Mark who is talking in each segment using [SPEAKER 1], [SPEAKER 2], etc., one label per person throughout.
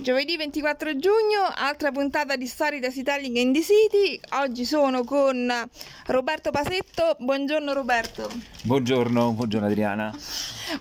[SPEAKER 1] Giovedì 24 giugno, altra puntata di Story da Styling in the City. Oggi sono con Roberto Pasetto. Buongiorno Roberto.
[SPEAKER 2] Buongiorno, buongiorno Adriana.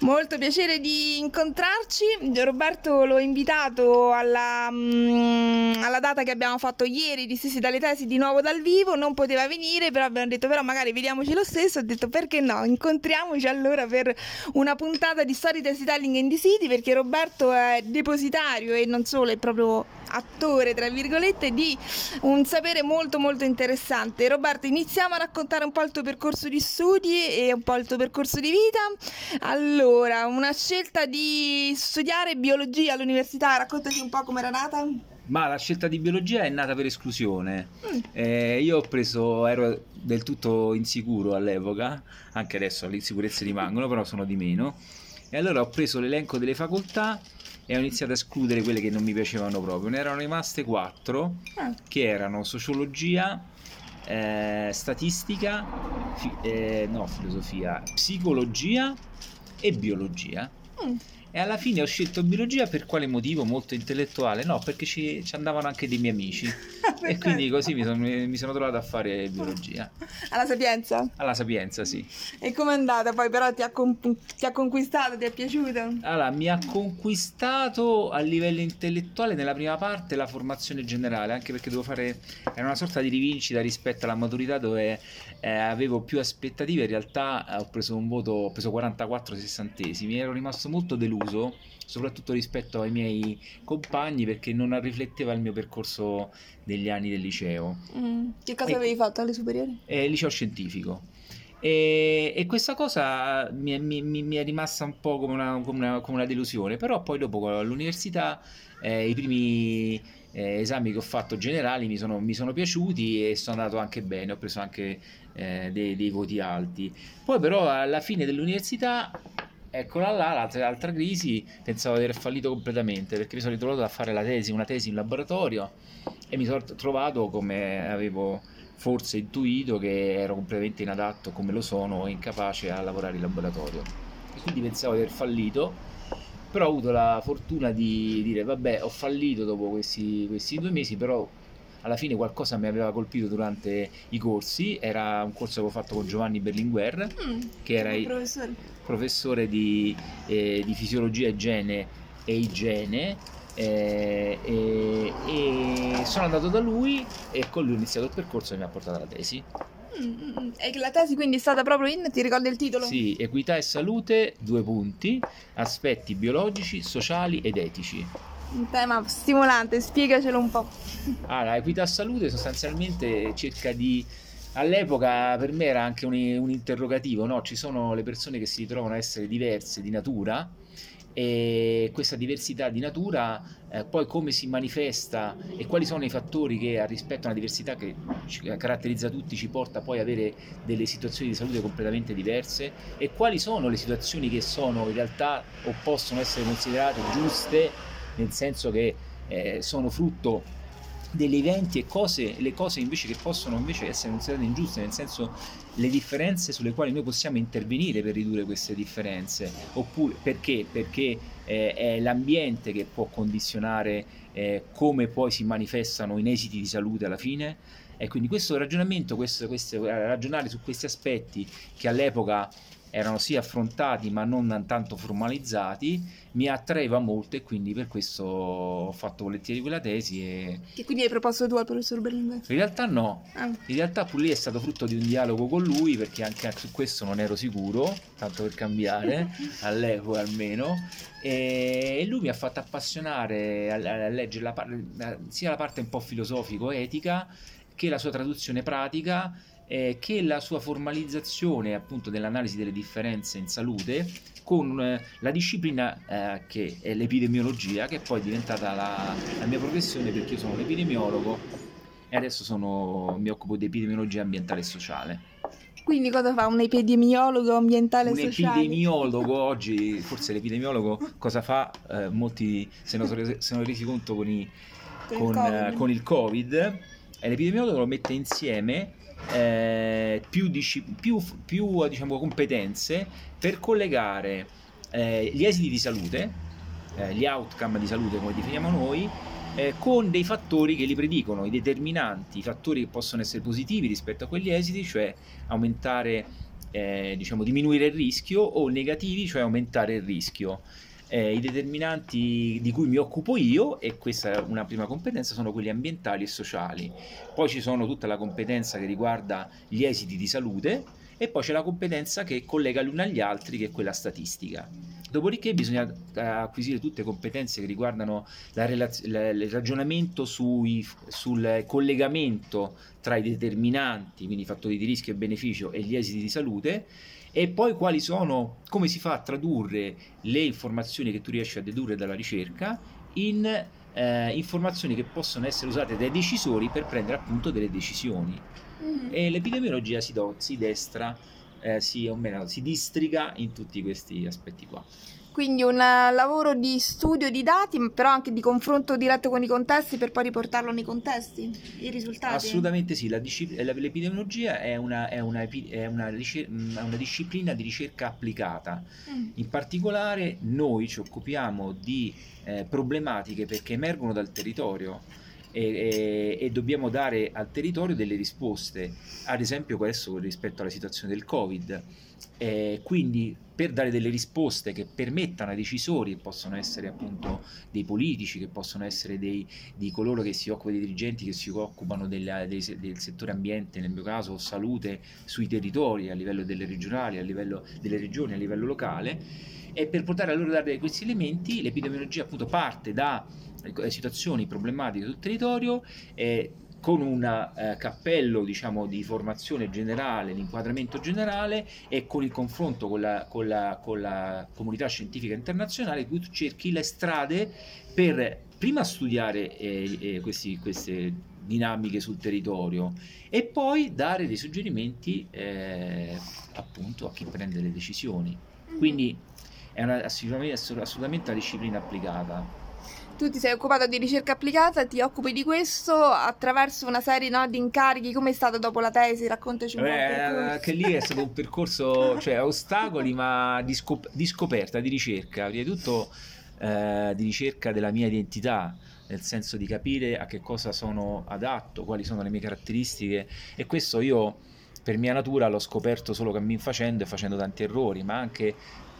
[SPEAKER 1] Molto piacere di incontrarci. Roberto l'ho invitato alla, mm, alla data che abbiamo fatto ieri di Stessi dalle Tesi di nuovo dal vivo. Non poteva venire, però abbiamo detto però magari vediamoci lo stesso. Ho detto perché no, incontriamoci allora per una puntata di Story da Styling in the City perché Roberto è depositario e non solo, è proprio attore, tra virgolette, di un sapere molto molto interessante. Roberto, iniziamo a raccontare un po' il tuo percorso di studi e un po' il tuo percorso di vita. Allora, una scelta di studiare biologia all'università, raccontaci un po' come era nata.
[SPEAKER 2] Ma la scelta di biologia è nata per esclusione. Mm. Eh, io ho preso, ero del tutto insicuro all'epoca, anche adesso le insicurezze rimangono, però sono di meno. E allora ho preso l'elenco delle facoltà e ho iniziato a escludere quelle che non mi piacevano proprio. Ne erano rimaste quattro, ah. che erano sociologia, eh, statistica, fi- eh, no, filosofia, psicologia e biologia. Mm. E alla fine ho scelto biologia per quale motivo? Molto intellettuale? No, perché ci, ci andavano anche dei miei amici. e quindi così mi, son, mi, sono trovato a fare biologia.
[SPEAKER 1] Alla Sapienza?
[SPEAKER 2] Alla Sapienza, sì.
[SPEAKER 1] E com'è andata poi? Però ti ha, comp- ti ha conquistato? Ti è piaciuto?
[SPEAKER 2] Allora, mi ha conquistato a livello intellettuale nella prima parte la formazione generale, anche perché devo fare... Era una sorta di rivincita rispetto alla maturità dove eh, avevo più aspettative. In realtà eh, ho preso un voto, ho preso 44 sessantesimi. Ero rimasto molto deluso deluso, soprattutto rispetto ai miei compagni, perché non rifletteva il mio percorso degli anni del liceo.
[SPEAKER 1] Mm. Che cosa e, avevi fatto alle superiori?
[SPEAKER 2] Eh, liceo scientifico. E, e, questa cosa mi, mi, mi, è rimasta un po' come una, come una, come una delusione, però poi dopo all'università eh, i primi eh, esami che ho fatto generali mi sono, mi sono, piaciuti e sono andato anche bene, ho preso anche eh, dei, dei, voti alti. Poi però alla fine dell'università Eccola là, l'altra, l'altra crisi, pensavo di aver fallito completamente perché mi sono ritrovato a fare la tesi, una tesi in laboratorio e mi sono trovato come avevo forse intuito che ero completamente inadatto come lo sono e incapace a lavorare in laboratorio. E quindi pensavo di aver fallito, però ho avuto la fortuna di dire vabbè ho fallito dopo questi, questi due mesi, però alla fine qualcosa mi aveva colpito durante i corsi, era un corso che avevo fatto con Giovanni Berlinguer, mm, che era il professore, professore di, eh, di, fisiologia, igiene e igiene. Eh, e, e, sono andato da lui e con lui ho iniziato il percorso e mi ha portato alla tesi.
[SPEAKER 1] Mm. E la tesi quindi è stata proprio in, ti ricordi il titolo?
[SPEAKER 2] Sì, equità e salute, due punti, aspetti biologici, sociali ed etici.
[SPEAKER 1] Un tema stimolante, spiegacelo un po'.
[SPEAKER 2] Allora, equità salute sostanzialmente cerca di all'epoca per me era anche un, un, interrogativo, no? Ci sono le persone che si ritrovano a essere diverse di natura e questa diversità di natura eh, poi come si manifesta e quali sono i fattori che rispetto a una diversità che ci caratterizza tutti ci porta poi ad avere delle situazioni di salute completamente diverse e quali sono le situazioni che sono in realtà o possono essere considerate giuste nel senso che eh, sono frutto degli eventi e cose, le cose invece che possono invece essere considerate ingiuste, nel senso le differenze sulle quali noi possiamo intervenire per ridurre queste differenze, oppure perché? Perché eh, è l'ambiente che può condizionare eh, come poi si manifestano in esiti di salute alla fine. E quindi questo ragionamento, questo, questo, ragionare su questi aspetti che all'epoca erano sì affrontati ma non tanto formalizzati, mi attraeva molto e quindi per questo ho fatto volentieri quella tesi. E...
[SPEAKER 1] Che quindi hai proposto tu al professor Berlinguer?
[SPEAKER 2] In realtà no, ah. in realtà pure lì è stato frutto di un dialogo con lui perché anche su questo non ero sicuro, tanto per cambiare, all'epoca almeno, e lui mi ha fatto appassionare a, leggere la, sia la parte un po' filosofico-etica che la sua traduzione pratica eh, che la sua formalizzazione appunto dell'analisi delle differenze in salute con eh, la disciplina eh, che è l'epidemiologia, che poi è diventata la, la, mia professione perché io sono un epidemiologo e adesso sono, mi occupo di epidemiologia ambientale e sociale.
[SPEAKER 1] Quindi cosa fa un epidemiologo ambientale e sociale?
[SPEAKER 2] Un epidemiologo oggi, forse l'epidemiologo cosa fa? Eh, molti se ne sono, resi conto con, i, con, con, il con, il COVID. E l'epidemiologo lo mette insieme eh, più, più, più diciamo, competenze per collegare eh, gli esiti di salute eh, gli outcome di salute come definiamo noi, eh, con dei fattori che li predicono, i determinanti, i fattori che possono essere positivi rispetto a quegli esiti, cioè aumentare, eh, diciamo, diminuire il rischio, o negativi, cioè aumentare il rischio. Eh, I determinanti di cui mi occupo io, e questa è una prima competenza, sono quelli ambientali e sociali. Poi ci sono tutta la competenza che riguarda gli esiti di salute e poi c'è la competenza che collega l'una agli altri, che è quella statistica. Dopodiché bisogna eh, acquisire tutte competenze che riguardano relaz- il ragionamento sui, sul collegamento tra i determinanti, quindi fattori di rischio e beneficio, e gli esiti di salute e poi quali sono, come si fa a tradurre le informazioni che tu riesci a dedurre dalla ricerca in eh, informazioni che possono essere usate dai decisori per prendere appunto delle decisioni. Mm-hmm. E l'epidemiologia si, do, si destra, eh, si, o meno, si distriga in tutti questi aspetti qua.
[SPEAKER 1] Quindi un eh, lavoro di studio di dati, però anche di confronto diretto con i contesti per poi riportarlo nei contesti, i risultati?
[SPEAKER 2] Assolutamente sì, la discipl- l'epidemiologia è una, è, una, è una, ricer- una, disciplina di ricerca applicata. Mm. In particolare noi ci occupiamo di eh, problematiche perché emergono dal territorio. E, e, e, dobbiamo dare al territorio delle risposte, ad esempio questo rispetto alla situazione del Covid. Eh, quindi per dare delle risposte che permettano ai decisori, che possono essere appunto dei politici, che possono essere dei, di coloro che si occupano, dei dirigenti che si occupano del, del, del, settore ambiente, nel mio caso, salute sui territori a livello delle regionali, a livello delle regioni, a livello locale, e per poter a loro dare questi elementi l'epidemiologia appunto parte da eh, situazioni problematiche sul territorio. Eh, con un eh, cappello diciamo, di formazione generale, di inquadramento generale e con il confronto con la, con la, con la comunità scientifica internazionale, tu cerchi le strade per prima studiare eh, eh, questi, queste dinamiche sul territorio e poi dare dei suggerimenti eh, appunto a chi prende le decisioni. Mm-hmm. Quindi è una, assolutamente, una disciplina applicata
[SPEAKER 1] tu ti sei occupato di ricerca applicata, ti occupi di questo attraverso una serie no, di incarichi. Come è stato dopo la tesi? Raccontaci un
[SPEAKER 2] Beh, po'. Anche lì è stato un percorso, cioè ostacoli, ma di, scop- di scoperta, di ricerca. Prima di tutto eh, di ricerca della mia identità, nel senso di capire a che cosa sono adatto, quali sono le mie caratteristiche. E questo io per mia natura l'ho scoperto solo cammin facendo e facendo tanti errori, ma anche,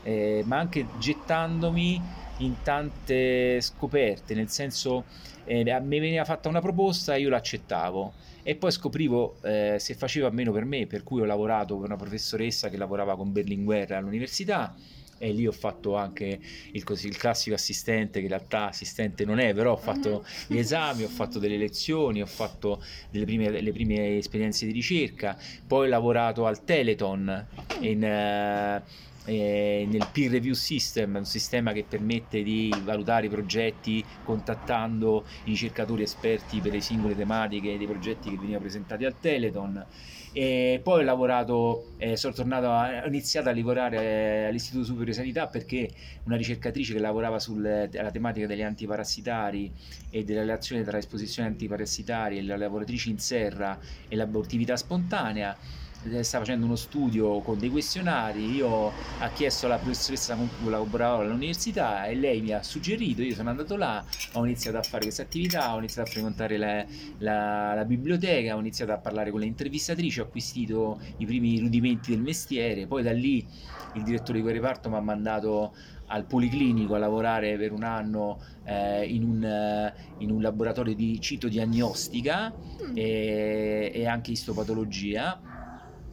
[SPEAKER 2] eh, ma anche gettandomi in tante scoperte, nel senso eh, mi veniva fatta una proposta e io l'accettavo e poi scoprivo eh, se faceva meno per me, per cui ho lavorato con una professoressa che lavorava con Berlinguer all'università e lì ho fatto anche il, così, il, classico assistente, che in realtà assistente non è, però ho fatto mhm. gli esami, ho fatto delle lezioni, ho fatto delle prime, le prime esperienze di ricerca, poi ho lavorato al Teleton in... Uh, eh, nel peer review system, un sistema che permette di valutare i progetti contattando i ricercatori esperti per le singole tematiche dei progetti che venivano presentati al Teleton. E poi ho lavorato, eh, sono tornato a, ho iniziato a lavorare all'Istituto Superiore di Sanità perché una ricercatrice che lavorava sulla tematica degli antiparassitari e della relazione tra esposizione antiparassitari e le lavoratrici in serra e l'abortività spontanea sta facendo uno studio con dei questionari, io ho chiesto alla professoressa con cui lavoravo all'università e lei mi ha suggerito, io sono andato là, ho iniziato a fare questa attività, ho iniziato a frequentare la, la, la biblioteca, ho iniziato a parlare con le intervistatrici, ho acquisito i primi rudimenti del mestiere, poi da lì il direttore di quel reparto mi ha mandato al Policlinico a lavorare per un anno eh, in, un, eh, in, un, laboratorio di citodiagnostica mm. e, e anche istopatologia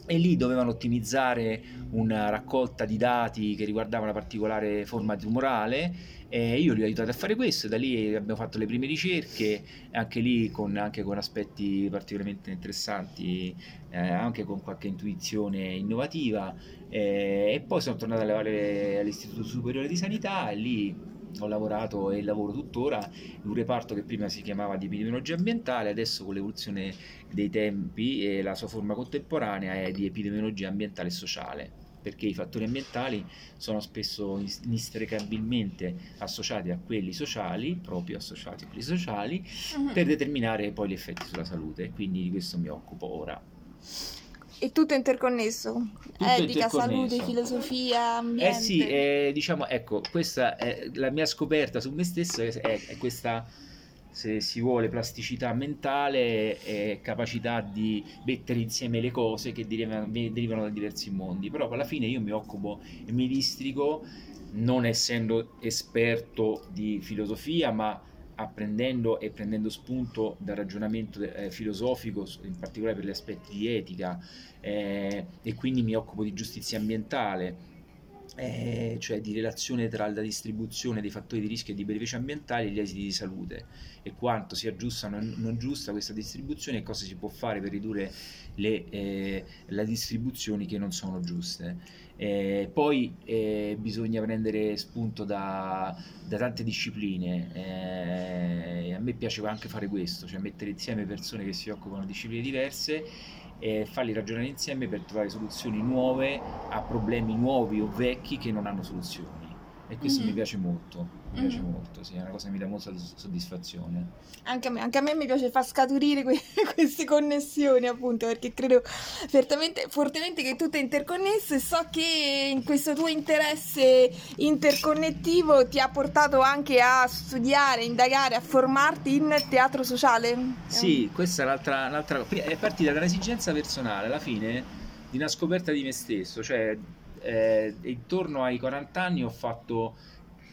[SPEAKER 2] e lì dovevano ottimizzare una raccolta di dati che riguardava una particolare forma tumorale e io li ho aiutati a fare questo, da lì abbiamo fatto le prime ricerche, anche lì con, anche con aspetti particolarmente interessanti, eh, anche con qualche intuizione innovativa eh, e poi sono tornato a lavorare all'Istituto Superiore di Sanità e lì ho lavorato e lavoro tuttora in un reparto che prima si chiamava di epidemiologia ambientale, adesso con l'evoluzione dei tempi e la sua forma contemporanea è di epidemiologia ambientale e sociale perché i fattori ambientali sono spesso inestricabilmente associati a quelli sociali, proprio associati a quelli sociali, uh-huh. per determinare poi gli effetti sulla salute. Quindi di questo mi occupo ora.
[SPEAKER 1] È tutto interconnesso.
[SPEAKER 2] Tutto
[SPEAKER 1] Etica,
[SPEAKER 2] interconnesso.
[SPEAKER 1] salute, filosofia, ambiente.
[SPEAKER 2] Eh sì, eh, diciamo, ecco, questa è la mia scoperta su me stesso, è, è questa, se si vuole, plasticità mentale e capacità di mettere insieme le cose che derivano, derivano da diversi mondi. Però alla fine io mi occupo e mi distrigo, non essendo esperto di filosofia, ma apprendendo e prendendo spunto dal ragionamento eh, filosofico, in particolare per gli aspetti di etica, eh, e quindi mi occupo di giustizia ambientale, eh, cioè di relazione tra la distribuzione dei fattori di rischio e di benefici ambientali e gli esiti di salute e quanto sia giusta o non, non giusta questa distribuzione e cosa si può fare per ridurre le, eh, le distribuzioni che non sono giuste. Eh, poi eh, bisogna prendere spunto da, da tante discipline. Eh, a me piace anche fare questo, cioè mettere insieme persone che si occupano di discipline diverse e farli ragionare insieme per trovare soluzioni nuove a problemi nuovi o vecchi che non hanno soluzioni. E questo
[SPEAKER 1] Mhm.
[SPEAKER 2] mi piace molto, mi piace
[SPEAKER 1] Mhm.
[SPEAKER 2] molto, sì, è una cosa che mi dà molta soddisfazione.
[SPEAKER 1] Anche a me, anche a me mi piace far scaturire que- queste connessioni, appunto, perché credo fortemente, che tutto è interconnesso e so che in questo tuo interesse interconnettivo ti ha portato anche a studiare, indagare, a formarti in teatro sociale.
[SPEAKER 2] Sì, questa è un'altra, un'altra cosa. È partita da un'esigenza personale, alla fine, di una scoperta di me stesso. Cioè, eh, intorno ai 40 anni ho fatto,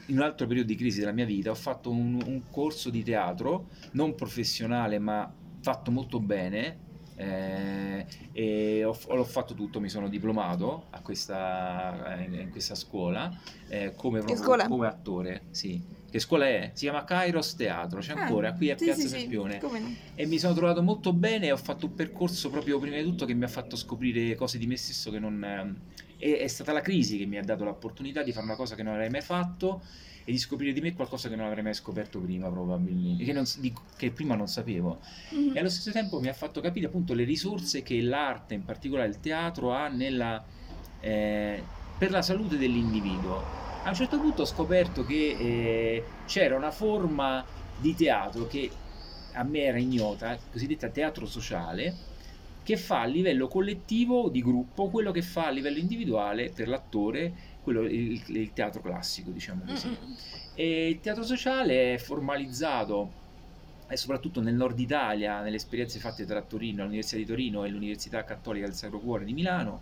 [SPEAKER 2] in un altro periodo di crisi della mia vita, ho fatto un, un corso di teatro, non professionale, ma fatto molto bene. eh, e ho- l'ho fatto tutto, mi sono diplomato a questa, in, in questa scuola eh, come,
[SPEAKER 1] scuola?
[SPEAKER 2] come attore. Sì. Che scuola è? Si chiama Kairos Teatro, c'è
[SPEAKER 1] Ah,
[SPEAKER 2] ancora qui a
[SPEAKER 1] sì,
[SPEAKER 2] Piazza
[SPEAKER 1] sì, sì, come no.
[SPEAKER 2] e mi sono trovato molto bene e ho fatto un percorso proprio prima di tutto che mi ha fatto scoprire cose di me stesso che non... ehm, È, stata la crisi che mi ha dato l'opportunità di fare una cosa che non avrei mai fatto e di scoprire di me qualcosa che non avrei mai scoperto prima probabilmente, che, non di- che prima non sapevo.
[SPEAKER 1] Mhm.
[SPEAKER 2] E allo stesso tempo mi ha fatto capire appunto le risorse che l'arte, in particolare il teatro, ha nella, eh, per la salute dell'individuo. A un certo punto ho scoperto che eh, c'era una forma di teatro che a me era ignota, cosiddetta teatro sociale, che fa a livello collettivo, di gruppo, quello che fa a livello individuale per l'attore, quello, il, il teatro classico, diciamo così.
[SPEAKER 1] Mm-mm.
[SPEAKER 2] E il teatro sociale è formalizzato e soprattutto nel nord Italia, nelle esperienze fatte tra Torino, l'Università di Torino e l'Università Cattolica del Sacro Cuore di Milano.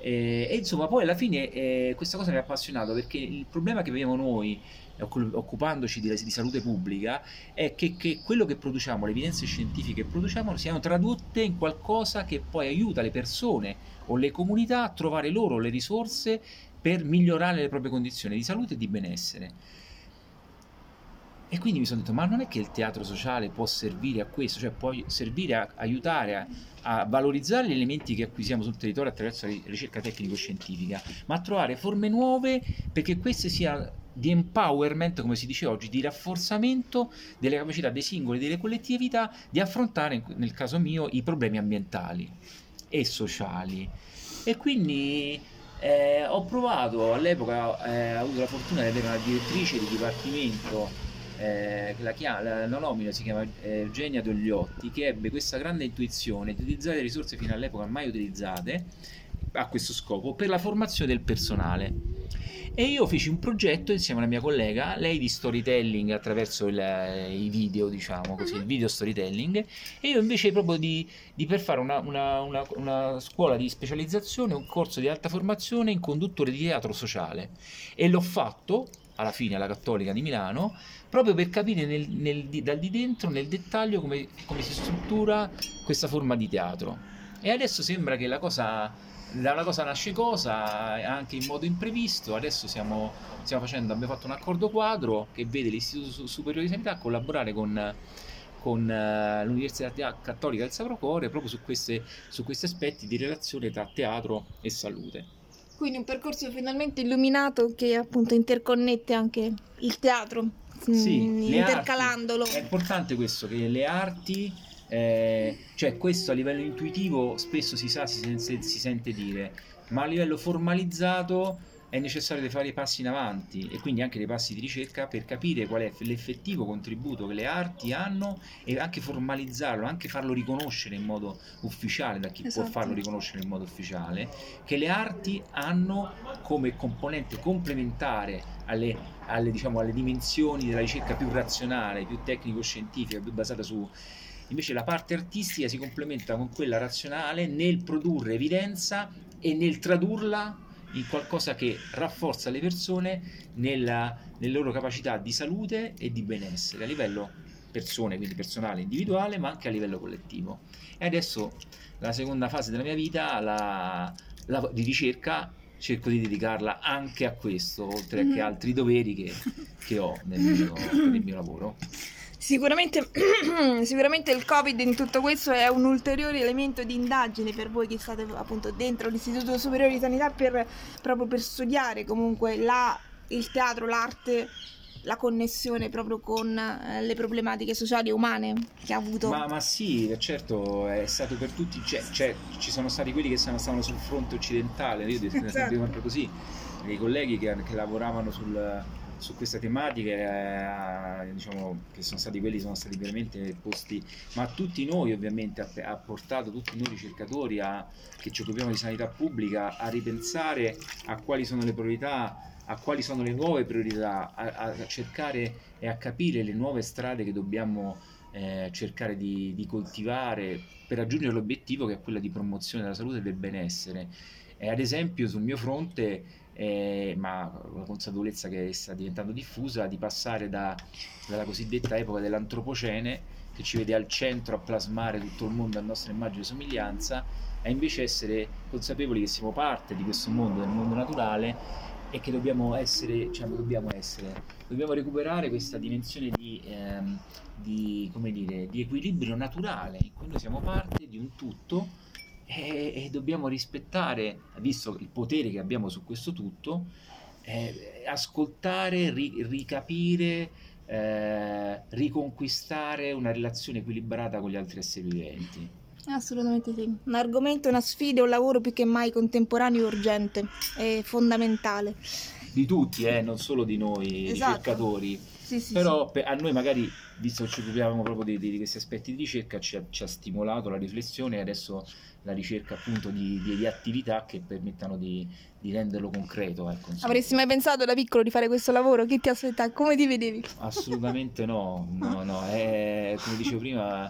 [SPEAKER 2] E, e insomma, poi alla fine eh, questa cosa mi ha appassionato perché il problema che abbiamo noi, occu- occupandoci di, di salute pubblica, è che, che quello che produciamo, le evidenze scientifiche che produciamo, siano tradotte in qualcosa che poi aiuta le persone o le comunità a trovare loro le risorse per migliorare le proprie condizioni di salute e di benessere. E quindi mi sono detto, ma non è che il teatro sociale può servire a questo, cioè può servire a aiutare a, a valorizzare gli elementi che acquisiamo sul territorio attraverso la ricerca tecnico-scientifica, ma a trovare forme nuove perché queste siano di empowerment, come si dice oggi, di rafforzamento delle capacità dei singoli e delle collettività di affrontare, nel caso mio, i problemi ambientali e sociali. E quindi eh, ho provato all'epoca, eh, ho avuto la fortuna di avere una direttrice di dipartimento eh, la, chiama, nomina si chiama eh, Eugenia Togliotti, che ebbe questa grande intuizione di utilizzare risorse fino all'epoca mai utilizzate a questo scopo per la formazione del personale. E io feci un progetto insieme alla mia collega, lei di storytelling attraverso il, i video, diciamo così, il video storytelling, e io invece proprio di, di per fare una, una, una, una scuola di specializzazione, un corso di alta formazione in conduttore di teatro sociale. E l'ho fatto alla fine alla Cattolica di Milano, proprio per capire nel, nel, dal di dentro, nel dettaglio, come, come si struttura questa forma di teatro. E adesso sembra che la cosa, da una cosa nasce cosa, anche in modo imprevisto. Adesso stiamo, stiamo facendo, abbiamo fatto un accordo quadro che vede l'Istituto Superiore di Sanità collaborare con con uh, l'Università Cattolica del Sacro Cuore proprio su, queste, su questi aspetti di relazione tra teatro e salute.
[SPEAKER 1] Quindi un percorso finalmente illuminato che appunto interconnette anche il teatro,
[SPEAKER 2] sì,
[SPEAKER 1] mm, intercalandolo.
[SPEAKER 2] Arti, è importante questo, che le arti, eh, cioè questo a livello intuitivo spesso si sa, si, si, si sente dire, ma a livello formalizzato è necessario fare i passi in avanti e quindi anche dei passi di ricerca per capire qual è l'effettivo contributo che le arti hanno e anche formalizzarlo, anche farlo riconoscere in modo ufficiale da chi esatto. può farlo riconoscere in modo ufficiale, che le arti hanno come componente complementare alle, alle, diciamo, alle dimensioni della ricerca più razionale, più tecnico-scientifica, più basata su Invece la parte artistica si complementa con quella razionale nel produrre evidenza e nel tradurla in qualcosa che rafforza le persone nella, nelle loro capacità di salute e di benessere a livello persone, quindi personale, individuale, ma anche a livello collettivo. E adesso la seconda fase della mia vita la, la, di ricerca cerco di dedicarla anche a questo, oltre mm-hmm. che altri doveri che, che ho nel mio, nel mio lavoro.
[SPEAKER 1] Sicuramente, sicuramente, il Covid in tutto questo è un ulteriore elemento di indagine per voi che state appunto dentro l'Istituto Superiore di Sanità per, proprio per studiare comunque la, il teatro, l'arte, la connessione proprio con eh, le problematiche sociali e umane che ha avuto.
[SPEAKER 2] Ma, ma sì, certo, è stato per tutti, cioè, cioè, ci sono stati quelli che stavano sul fronte occidentale, io esatto. sempre così, dei colleghi che, che lavoravano sul su questa tematica eh, diciamo che sono stati quelli sono stati veramente posti ma a tutti noi ovviamente ha, ha portato tutti noi ricercatori a, che ci occupiamo di sanità pubblica a ripensare a quali sono le priorità a quali sono le nuove priorità a, a cercare e a capire le nuove strade che dobbiamo eh, cercare di, di coltivare per raggiungere l'obiettivo che è quello di promozione della salute e del benessere. E ad esempio sul mio fronte eh, ma la consapevolezza che sta diventando diffusa, di passare da, dalla cosiddetta epoca dell'antropocene, che ci vede al centro a plasmare tutto il mondo a nostra immagine e somiglianza, a invece essere consapevoli che siamo parte di questo mondo, del mondo naturale, e che dobbiamo essere, cioè dobbiamo essere, dobbiamo recuperare questa dimensione di, ehm, di, dire, di equilibrio naturale, in cui noi siamo parte di un tutto e, e dobbiamo rispettare, visto il potere che abbiamo su questo tutto, eh, ascoltare, ri, ricapire, eh, riconquistare una relazione equilibrata con gli altri esseri viventi.
[SPEAKER 1] Assolutamente sì. Un argomento, una sfida, un lavoro più che mai contemporaneo e urgente e fondamentale.
[SPEAKER 2] Di tutti, eh, non solo di noi esatto. ricercatori. Sì, sì, Però sì. a noi magari, visto che ci occupiamo proprio di, di, questi aspetti di ricerca, ci ha, ci ha stimolato la riflessione e adesso la ricerca appunto di, di, attività che permettano di, di renderlo concreto. Ecco,
[SPEAKER 1] Avresti mai pensato da piccolo di fare questo lavoro? Che ti aspettavi? Come ti vedevi?
[SPEAKER 2] Assolutamente no, no, no, è, come dicevo prima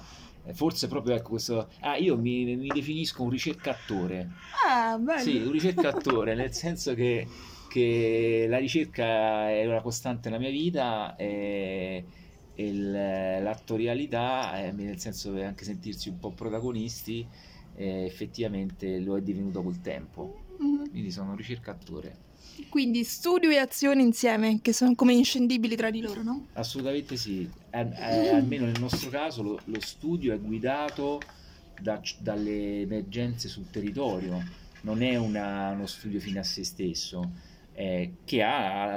[SPEAKER 2] forse proprio ecco questo ah io mi, mi definisco un ricercatore
[SPEAKER 1] ah bello
[SPEAKER 2] sì un ricercatore nel senso che, che, la ricerca è una costante nella mia vita e, e l'attorialità nel senso che anche sentirsi un po' protagonisti eh, effettivamente lo è divenuto col tempo. Mm-hmm. Quindi sono un ricercatore.
[SPEAKER 1] Quindi studio e azione insieme, che sono come inscendibili tra di loro, no?
[SPEAKER 2] Assolutamente sì. Eh, eh, almeno nel nostro caso lo, lo studio è guidato da, dalle emergenze sul territorio, non è una, uno studio fine a se stesso. Eh, che ha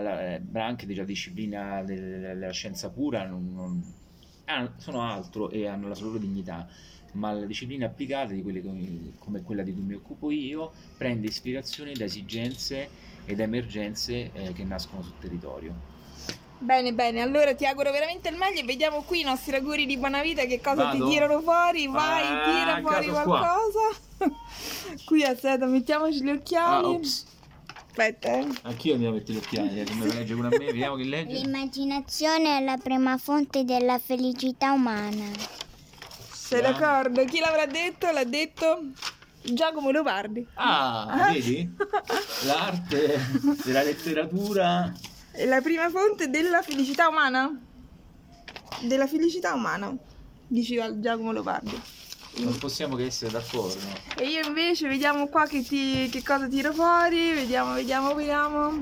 [SPEAKER 2] anche della disciplina della scienza pura, non, non, sono altro e hanno la loro dignità ma la disciplina applicata di quelle come quella di cui mi occupo io prende ispirazione da esigenze e da emergenze eh, che nascono sul territorio.
[SPEAKER 1] Bene, bene, allora ti auguro veramente il meglio e vediamo qui i nostri auguri di buona vita che cosa Vado. ti tirano fuori, vai, ah, tira fuori qualcosa. qui aspetta, mettiamoci gli occhiali. Ah, Aspetta, eh.
[SPEAKER 2] Anch'io mi devo mettere gli occhiali, eh, come legge pure a me, vediamo che legge.
[SPEAKER 3] L'immaginazione è la prima fonte della felicità umana.
[SPEAKER 1] Sei d'accordo? Chi l'avrà detto? L'ha detto Giacomo Leopardi.
[SPEAKER 2] Ah, ah. vedi? L'arte della letteratura.
[SPEAKER 1] È la prima fonte della felicità umana? Della felicità umana, diceva Giacomo Leopardi.
[SPEAKER 2] Non possiamo che essere d'accordo.
[SPEAKER 1] E io invece vediamo qua che, ti, che cosa tiro fuori. Vediamo, vediamo, vediamo.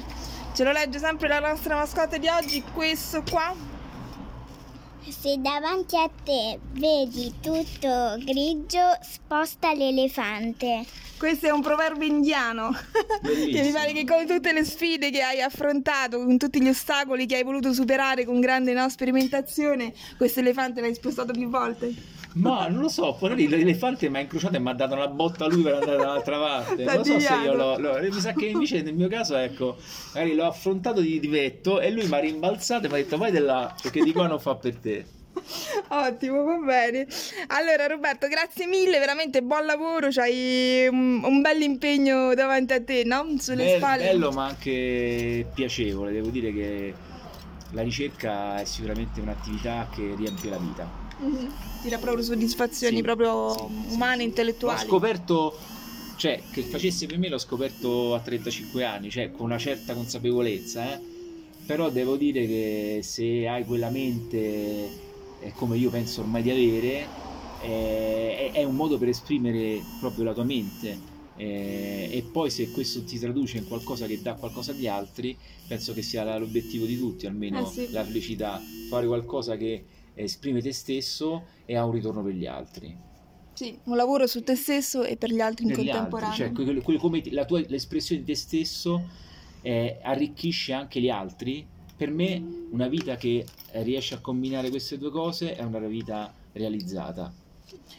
[SPEAKER 1] Ce lo legge sempre la nostra mascotte di oggi, questo qua
[SPEAKER 3] Se davanti a te vedi tutto grigio, sposta l'elefante.
[SPEAKER 1] Questo è un proverbio indiano. Che mi pare che con tutte le sfide che hai affrontato, con tutti gli ostacoli che hai voluto superare con grande no, sperimentazione, questo elefante l'hai spostato più volte.
[SPEAKER 2] Ma non lo so, poi l'elefante mi ha incrociato e mi ha dato una botta a lui per andare dall'altra parte. Non lo so se io l'ho, l'ho- Mi sa che invece nel mio caso, ecco, magari l'ho affrontato di, di vetto e lui mi ha rimbalzato e mi ha detto vai là, perché di qua non fa per te.
[SPEAKER 1] Ottimo, va bene. Allora Roberto, grazie mille, veramente buon lavoro, c'hai un, un bel impegno davanti a te, no? Sulle
[SPEAKER 2] Be-
[SPEAKER 1] spalle.
[SPEAKER 2] bello ma anche piacevole, devo dire che la ricerca è sicuramente un'attività che riempie la vita.
[SPEAKER 1] Mhm. Ti dà proprio soddisfazioni
[SPEAKER 2] Sì,
[SPEAKER 1] proprio
[SPEAKER 2] sì,
[SPEAKER 1] umane,
[SPEAKER 2] sì. L'ho
[SPEAKER 1] intellettuali.
[SPEAKER 2] scoperto, cioè che facesse per me l'ho scoperto a 35 anni, cioè con una certa consapevolezza, eh. però devo dire che se hai quella mente come io penso ormai di avere, eh, è, è un modo per esprimere proprio la tua mente. eh, e poi se questo ti traduce in qualcosa che dà qualcosa agli altri, penso che sia l'obiettivo di tutti, almeno
[SPEAKER 1] Eh sì.
[SPEAKER 2] la felicità, fare qualcosa che esprime te stesso e ha un ritorno per gli altri.
[SPEAKER 1] Sì, un lavoro su te stesso e per gli altri in
[SPEAKER 2] per altri,
[SPEAKER 1] contemporanea.
[SPEAKER 2] cioè quel- quel- come la tua, l'espressione di te stesso eh, arricchisce anche gli altri. Per me una vita che eh, riesce a combinare queste due cose è una vita realizzata.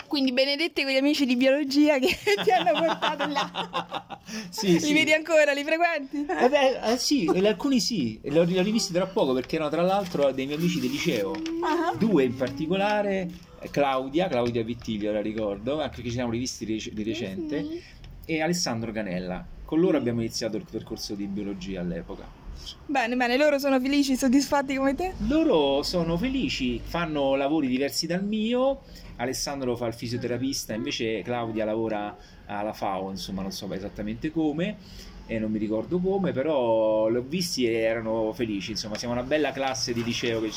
[SPEAKER 1] Quindi benedetti quegli amici di biologia che ti hanno portato là.
[SPEAKER 2] sì,
[SPEAKER 1] Li
[SPEAKER 2] sì.
[SPEAKER 1] vedi ancora, li frequenti?
[SPEAKER 2] Eh beh, eh, sì, alcuni sì, li ho, rivisti tra poco perché erano tra l'altro dei miei amici del liceo.
[SPEAKER 1] Ah,
[SPEAKER 2] Due in particolare, eh, Claudia, Claudia Vittilio la ricordo, anche perché ci siamo rivisti di recente, e Alessandro Canella. Con loro abbiamo iniziato il percorso di biologia all'epoca.
[SPEAKER 1] Bene, bene, loro sono felici, soddisfatti come te?
[SPEAKER 2] Loro sono felici, fanno lavori diversi dal mio. Alessandro fa il fisioterapista, invece Claudia lavora alla FAO, insomma, non so esattamente come e non mi ricordo come, però l'ho visti e erano felici, insomma, siamo una bella classe di liceo che,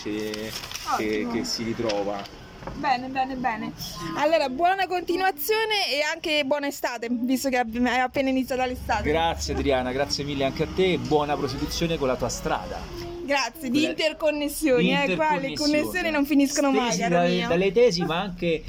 [SPEAKER 2] che- che si ritrova.
[SPEAKER 1] Bene, bene, bene. Allora, buona continuazione e anche buona estate, visto che è appena iniziata l'estate.
[SPEAKER 2] Grazie Adriana, grazie mille anche a te e buona prosecuzione con la tua strada.
[SPEAKER 1] Grazie, di interconnessioni,
[SPEAKER 2] Di
[SPEAKER 1] eh, qua le connessioni non finiscono mai,
[SPEAKER 2] Stesi dalle,
[SPEAKER 1] mio.
[SPEAKER 2] dalle tesi, ma anche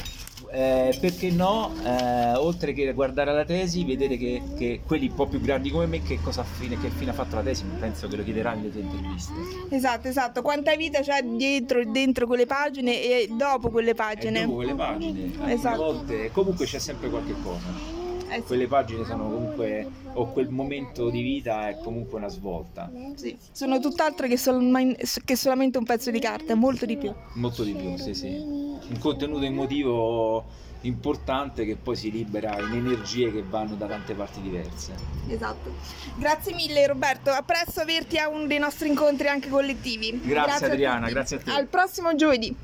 [SPEAKER 2] eh, perché no, eh, oltre che guardare la tesi, vedere che, che quelli un po' più grandi come me che cosa fine, che fine ha fatto la tesi, penso che lo chiederai nelle tue interviste.
[SPEAKER 1] Esatto, esatto. Quanta vita c'è dietro e dentro quelle pagine e dopo quelle
[SPEAKER 2] E
[SPEAKER 1] pagine.
[SPEAKER 2] dopo quelle pagine,
[SPEAKER 1] Esatto.
[SPEAKER 2] volte, comunque c'è sempre qualche cosa.
[SPEAKER 1] Eh sì,
[SPEAKER 2] Quelle pagine sono comunque, o quel momento di vita è comunque una svolta,
[SPEAKER 1] sì. Sono tutt'altro che, solma- che solamente un pezzo di carta, molto di più.
[SPEAKER 2] molto di più, sì sì. Un contenuto emotivo importante che poi si libera in energie che vanno da tante parti diverse.
[SPEAKER 1] Esatto. Grazie mille Roberto, a presto averti a uno dei nostri incontri anche collettivi.
[SPEAKER 2] Grazie,
[SPEAKER 1] a
[SPEAKER 2] Adriana, grazie a te.
[SPEAKER 1] Al prossimo giovedì.